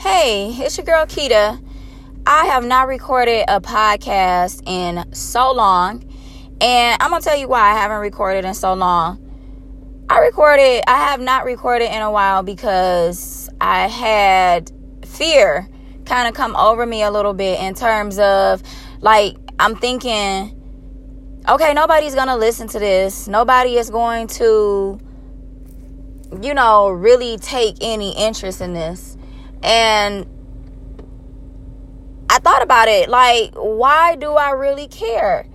Hey, it's your girl Keita. I have not recorded a podcast in so long, and I'm gonna tell you why I haven't recorded in so long. I recorded, I have not recorded in a while because I had fear kind of come over me a little bit in terms of like, I'm thinking, okay, nobody's gonna listen to this, nobody is going to, you know, really take any interest in this and I thought about it like, why do I really care?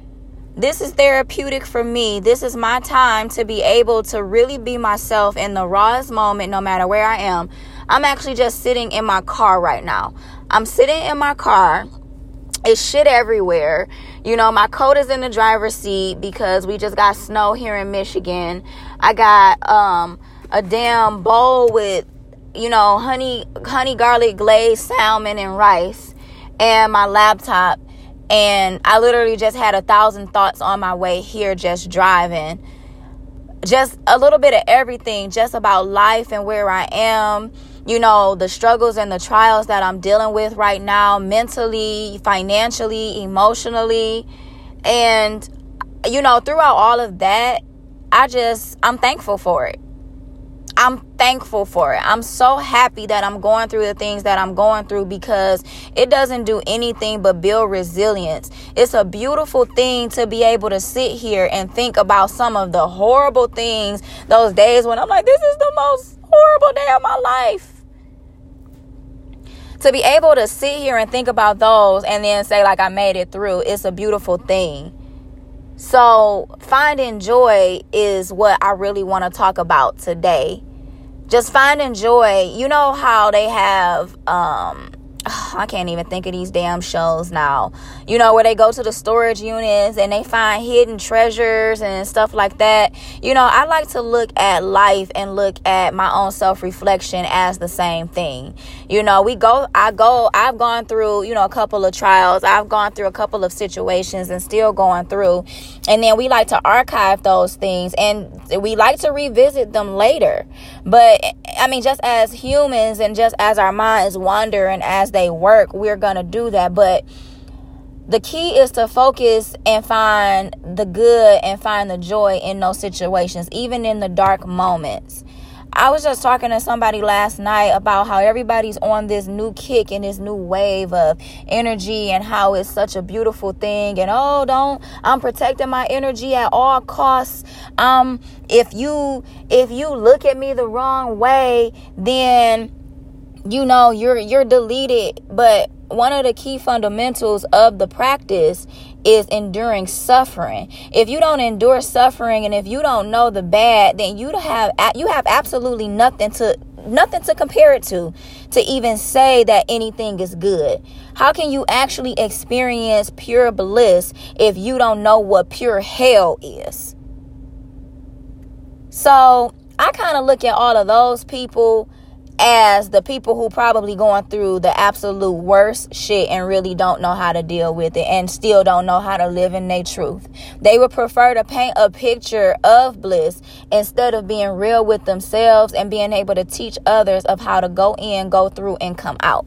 This is therapeutic for me. This is my time to be able to really be myself in the rawest moment, no matter where I am. I'm actually just sitting in my car right now. I'm sitting in my car. It's shit everywhere. You know, my coat is in the driver's seat because we just got snow here in Michigan. I got um, a damn bowl with you know, honey honey garlic glazed salmon and rice and my laptop and I literally just had a thousand thoughts on my way here just driving. Just a little bit of everything, just about life and where I am, you know, the struggles and the trials that I'm dealing with right now, mentally, financially, emotionally. And, you know, throughout all of that, I just, I'm thankful for it. I'm thankful for it. I'm so happy that I'm going through the things that I'm going through because it doesn't do anything but build resilience. It's a beautiful thing to be able to sit here and think about some of the horrible things, those days when I'm like, this is the most horrible day of my life. To be able to sit here and think about those and then say, like, I made it through, it's a beautiful thing. So, finding joy is what I really want to talk about today. Just finding joy. You know how they have um I can't even think of these damn shows now. You know, where they go to the storage units and they find hidden treasures and stuff like that. You know, I like to look at life and look at my own self reflection as the same thing. You know, we go, I go, I've gone through, you know, a couple of trials, I've gone through a couple of situations and still going through. And then we like to archive those things and we like to revisit them later. But I mean, just as humans and just as our minds wander and as they work, we're going to do that. But the key is to focus and find the good and find the joy in those situations, even in the dark moments. I was just talking to somebody last night about how everybody's on this new kick and this new wave of energy and how it's such a beautiful thing and oh don't I'm protecting my energy at all costs. Um if you if you look at me the wrong way, then you know you're you're deleted but one of the key fundamentals of the practice is enduring suffering. If you don't endure suffering and if you don't know the bad, then you have you have absolutely nothing to nothing to compare it to to even say that anything is good. How can you actually experience pure bliss if you don't know what pure hell is? So, I kind of look at all of those people as the people who probably going through the absolute worst shit and really don't know how to deal with it and still don't know how to live in their truth. They would prefer to paint a picture of bliss instead of being real with themselves and being able to teach others of how to go in, go through and come out.